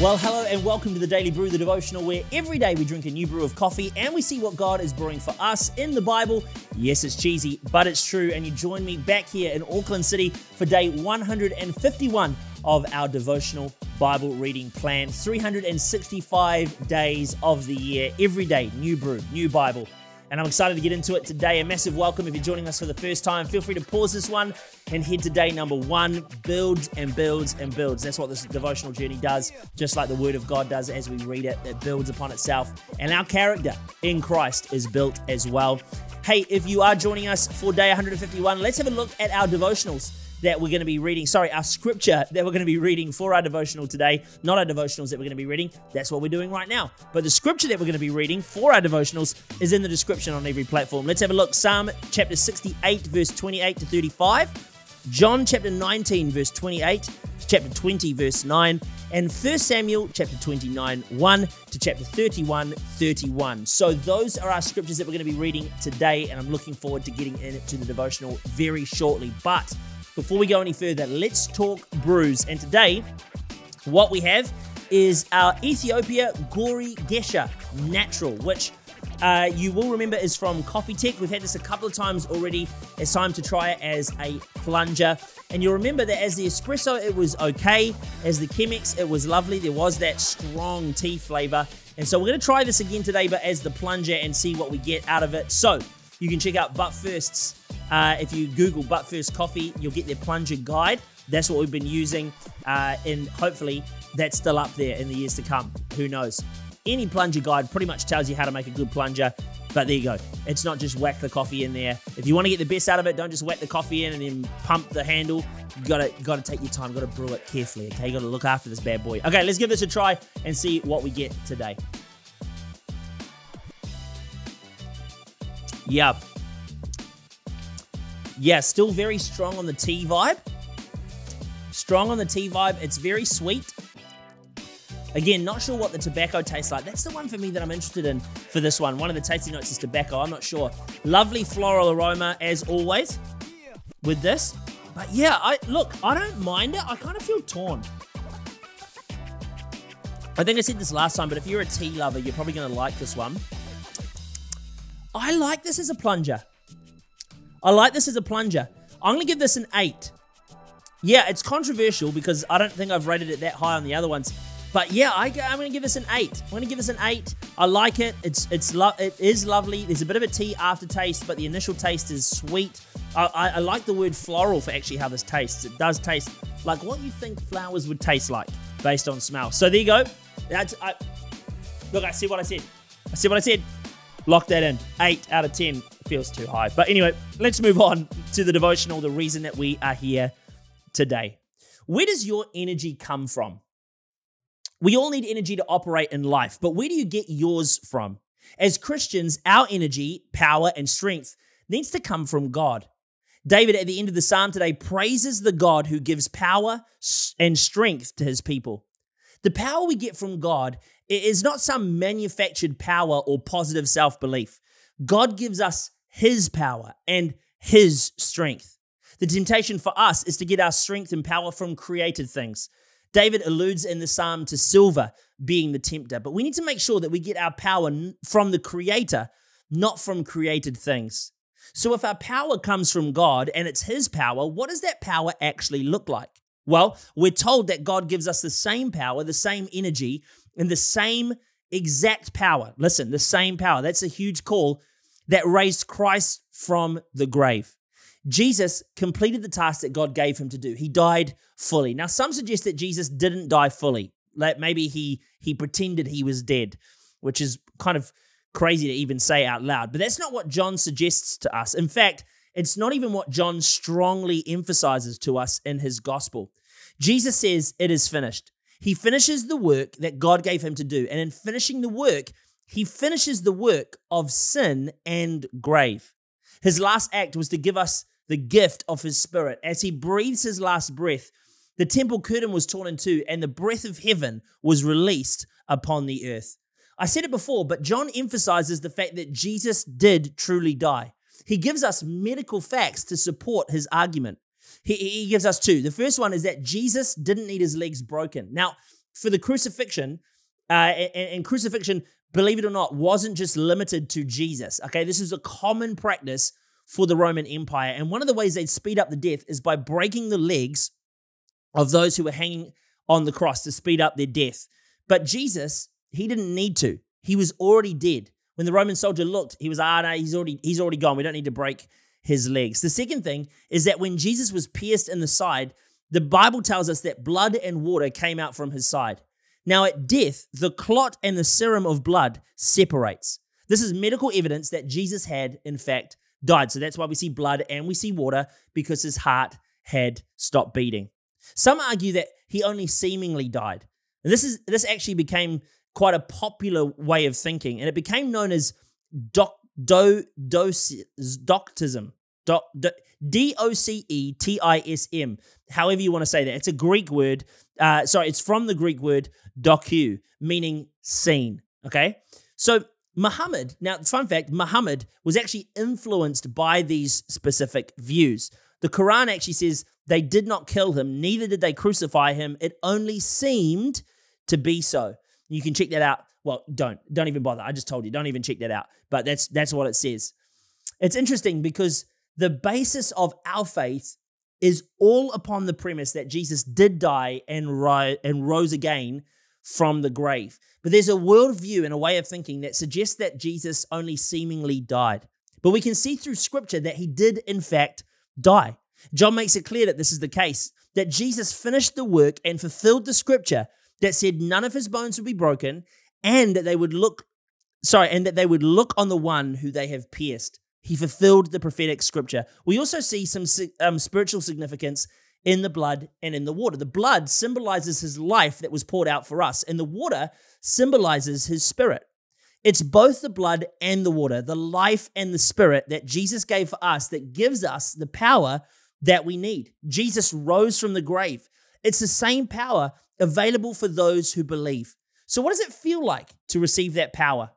Well, hello and welcome to the Daily Brew, the devotional, where every day we drink a new brew of coffee and we see what God is brewing for us in the Bible. Yes, it's cheesy, but it's true. And you join me back here in Auckland City for day 151 of our devotional Bible reading plan. 365 days of the year, every day, new brew, new Bible and I'm excited to get into it today. A massive welcome if you're joining us for the first time. Feel free to pause this one and head to day number one. Builds and builds and builds. That's what this devotional journey does, just like the Word of God does as we read it. It builds upon itself, and our character in Christ is built as well. Hey, if you are joining us for day 151, let's have a look at our devotionals that we're going to be reading. Sorry, our scripture that we're going to be reading for our devotional today, not our devotionals that we're going to be reading. That's what we're doing right now. But the scripture that we're going to be reading for our devotionals is in the description on every platform. Let's have a look. Psalm chapter 68, verse 28 to 35. John chapter 19, verse 28 chapter 20, verse 9, and 1 Samuel chapter 29, 1 to chapter 31, 31. So those are our scriptures that we're going to be reading today, and I'm looking forward to getting into the devotional very shortly. But before we go any further, let's talk brews. And today, what we have is our Ethiopia Gori Gesha Natural, which uh, you will remember is from Coffee Tech. We've had this a couple of times already. It's time to try it as a plunger. And you'll remember that as the espresso, it was okay. As the Chemex, it was lovely. There was that strong tea flavor. And so we're going to try this again today, but as the plunger and see what we get out of it. So you can check out But First's uh, if you Google But First Coffee, you'll get their plunger guide. That's what we've been using, uh, and hopefully that's still up there in the years to come. Who knows? Any plunger guide pretty much tells you how to make a good plunger. But there you go. It's not just whack the coffee in there. If you want to get the best out of it, don't just whack the coffee in and then pump the handle. You gotta gotta take your time, gotta brew it carefully, okay? You gotta look after this bad boy. Okay, let's give this a try and see what we get today. Yep. Yeah, still very strong on the tea vibe. Strong on the tea vibe. It's very sweet. Again, not sure what the tobacco tastes like. That's the one for me that I'm interested in for this one. One of the tasty notes is tobacco. I'm not sure. Lovely floral aroma as always with this. But yeah, I look, I don't mind it. I kind of feel torn. I think I said this last time, but if you're a tea lover, you're probably going to like this one. I like this as a plunger. I like this as a plunger. I'm going to give this an 8. Yeah, it's controversial because I don't think I've rated it that high on the other ones. But yeah, I, am going to give this an 8. I'm going to give this an 8. I like it. It's it's lo- it is lovely. There's a bit of a tea aftertaste, but the initial taste is sweet. I, I, I like the word floral for actually how this tastes. It does taste like what you think flowers would taste like based on smell. So there you go. That's I, Look, I see what I said. I see what I said. Lock that in. 8 out of 10 feels too high. But anyway, let's move on to the devotional, the reason that we are here today. Where does your energy come from? We all need energy to operate in life, but where do you get yours from? As Christians, our energy, power, and strength needs to come from God. David, at the end of the psalm today, praises the God who gives power and strength to his people. The power we get from God is not some manufactured power or positive self belief. God gives us his power and his strength. The temptation for us is to get our strength and power from created things. David alludes in the psalm to silver being the tempter, but we need to make sure that we get our power from the creator, not from created things. So if our power comes from God and it's his power, what does that power actually look like? Well, we're told that God gives us the same power, the same energy, and the same exact power. Listen, the same power. That's a huge call that raised Christ from the grave. Jesus completed the task that God gave him to do. He died fully. Now, some suggest that Jesus didn't die fully. Like maybe he he pretended he was dead, which is kind of crazy to even say out loud. But that's not what John suggests to us. In fact, it's not even what John strongly emphasizes to us in his gospel. Jesus says, It is finished. He finishes the work that God gave him to do. And in finishing the work, he finishes the work of sin and grave. His last act was to give us the gift of his spirit. As he breathes his last breath, the temple curtain was torn in two, and the breath of heaven was released upon the earth. I said it before, but John emphasizes the fact that Jesus did truly die. He gives us medical facts to support his argument. He, he gives us two. The first one is that Jesus didn't need his legs broken. Now, for the crucifixion, uh, and, and crucifixion, believe it or not, wasn't just limited to Jesus. Okay, this is a common practice for the Roman Empire. And one of the ways they'd speed up the death is by breaking the legs of those who were hanging on the cross to speed up their death. But Jesus, he didn't need to. He was already dead. When the Roman soldier looked, he was, ah, no, he's already, he's already gone. We don't need to break his legs. The second thing is that when Jesus was pierced in the side, the Bible tells us that blood and water came out from his side. Now, at death, the clot and the serum of blood separates. This is medical evidence that Jesus had, in fact, died. So that's why we see blood and we see water because his heart had stopped beating. Some argue that he only seemingly died. And this is this actually became quite a popular way of thinking, and it became known as doc, do, docetism. D O C E T I S M, however you want to say that. It's a Greek word. Uh, sorry, it's from the Greek word docu, meaning seen. Okay. So Muhammad, now, fun fact Muhammad was actually influenced by these specific views. The Quran actually says they did not kill him, neither did they crucify him. It only seemed to be so. You can check that out. Well, don't. Don't even bother. I just told you. Don't even check that out. But that's that's what it says. It's interesting because the basis of our faith is all upon the premise that Jesus did die and, and rose again from the grave. But there's a worldview and a way of thinking that suggests that Jesus only seemingly died. But we can see through scripture that he did, in fact, die. John makes it clear that this is the case, that Jesus finished the work and fulfilled the scripture that said none of his bones would be broken and that they would look, sorry, and that they would look on the one who they have pierced. He fulfilled the prophetic scripture. We also see some um, spiritual significance in the blood and in the water. The blood symbolizes his life that was poured out for us, and the water symbolizes his spirit. It's both the blood and the water, the life and the spirit that Jesus gave for us that gives us the power that we need. Jesus rose from the grave. It's the same power available for those who believe. So, what does it feel like to receive that power?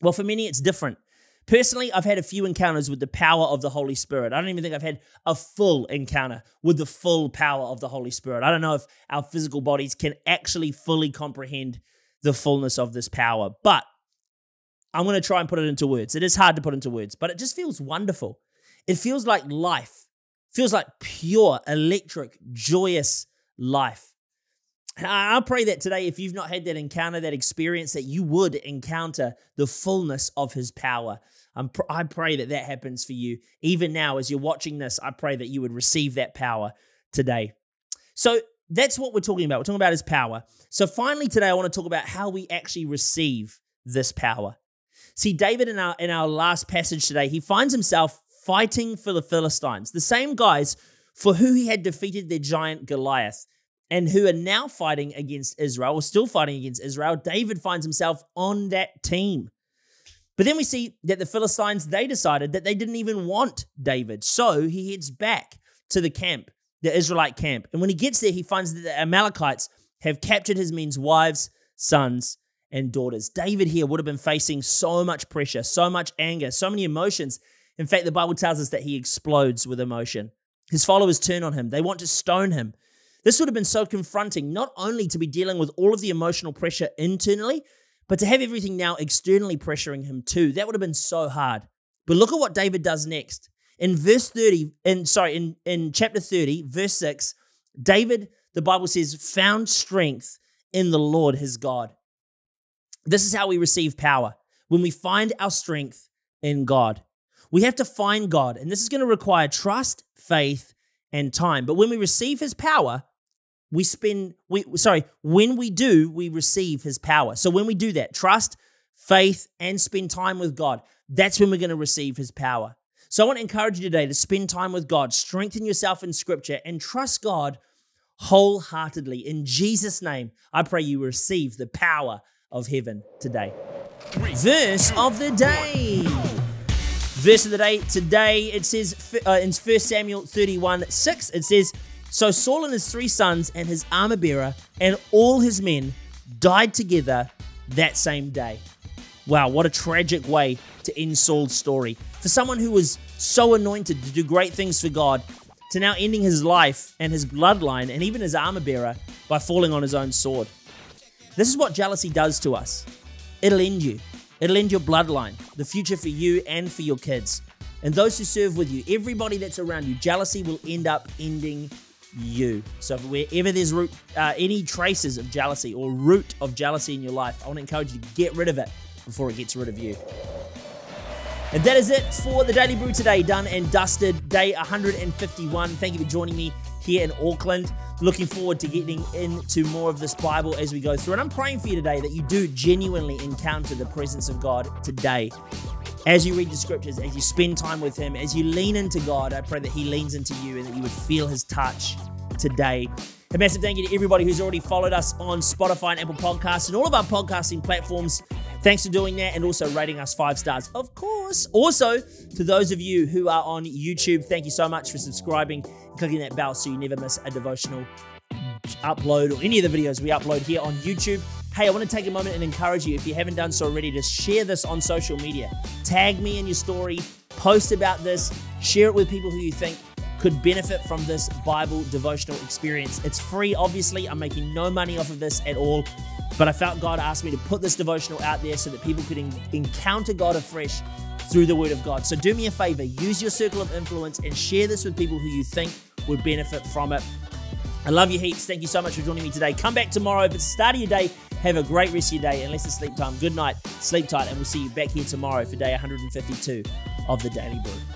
Well, for many, it's different. Personally, I've had a few encounters with the power of the Holy Spirit. I don't even think I've had a full encounter with the full power of the Holy Spirit. I don't know if our physical bodies can actually fully comprehend the fullness of this power, but I'm going to try and put it into words. It is hard to put into words, but it just feels wonderful. It feels like life, it feels like pure, electric, joyous life. I pray that today, if you've not had that encounter, that experience, that you would encounter the fullness of His power. I pray that that happens for you. Even now, as you're watching this, I pray that you would receive that power today. So that's what we're talking about. We're talking about His power. So finally, today, I want to talk about how we actually receive this power. See, David in our in our last passage today, he finds himself fighting for the Philistines, the same guys for who he had defeated their giant Goliath and who are now fighting against Israel, or still fighting against Israel, David finds himself on that team. But then we see that the Philistines, they decided that they didn't even want David. So he heads back to the camp, the Israelite camp. And when he gets there, he finds that the Amalekites have captured his men's wives, sons, and daughters. David here would have been facing so much pressure, so much anger, so many emotions. In fact, the Bible tells us that he explodes with emotion. His followers turn on him, they want to stone him. This would have been so confronting, not only to be dealing with all of the emotional pressure internally, but to have everything now externally pressuring him too. That would have been so hard. But look at what David does next. In verse 30, in sorry, in, in chapter 30, verse 6, David, the Bible says, found strength in the Lord his God. This is how we receive power. When we find our strength in God. We have to find God, and this is going to require trust, faith, and time. But when we receive his power, we spend we sorry when we do we receive his power. So when we do that trust faith and spend time with god that's when we're going to receive his power. So i want to encourage you today to spend time with god. Strengthen yourself in scripture and trust god wholeheartedly. In jesus name i pray you receive the power of heaven today. Verse of the day. Verse of the day today it says uh, in 1 samuel 31 6 it says so Saul and his three sons and his armor bearer and all his men died together that same day. Wow, what a tragic way to end Saul's story. For someone who was so anointed to do great things for God, to now ending his life and his bloodline and even his armor bearer by falling on his own sword. This is what jealousy does to us it'll end you, it'll end your bloodline, the future for you and for your kids. And those who serve with you, everybody that's around you, jealousy will end up ending you. So wherever there's root, uh, any traces of jealousy or root of jealousy in your life, I want to encourage you to get rid of it before it gets rid of you. And that is it for the Daily Brew today, done and dusted, day 151. Thank you for joining me here in Auckland. Looking forward to getting into more of this Bible as we go through. And I'm praying for you today that you do genuinely encounter the presence of God today. As you read the scriptures, as you spend time with Him, as you lean into God, I pray that He leans into you and that you would feel His touch today. A massive thank you to everybody who's already followed us on Spotify and Apple Podcasts and all of our podcasting platforms. Thanks for doing that and also rating us five stars, of course. Also, to those of you who are on YouTube, thank you so much for subscribing and clicking that bell so you never miss a devotional upload or any of the videos we upload here on YouTube. Hey, I want to take a moment and encourage you, if you haven't done so already, to share this on social media. Tag me in your story, post about this, share it with people who you think could benefit from this Bible devotional experience. It's free, obviously. I'm making no money off of this at all. But I felt God asked me to put this devotional out there so that people could en- encounter God afresh through the Word of God. So do me a favor, use your circle of influence and share this with people who you think would benefit from it. I love you heaps. Thank you so much for joining me today. Come back tomorrow. If it's the start of your day, have a great rest of your day. Unless it's sleep time, good night, sleep tight, and we'll see you back here tomorrow for day 152 of the Daily Brew.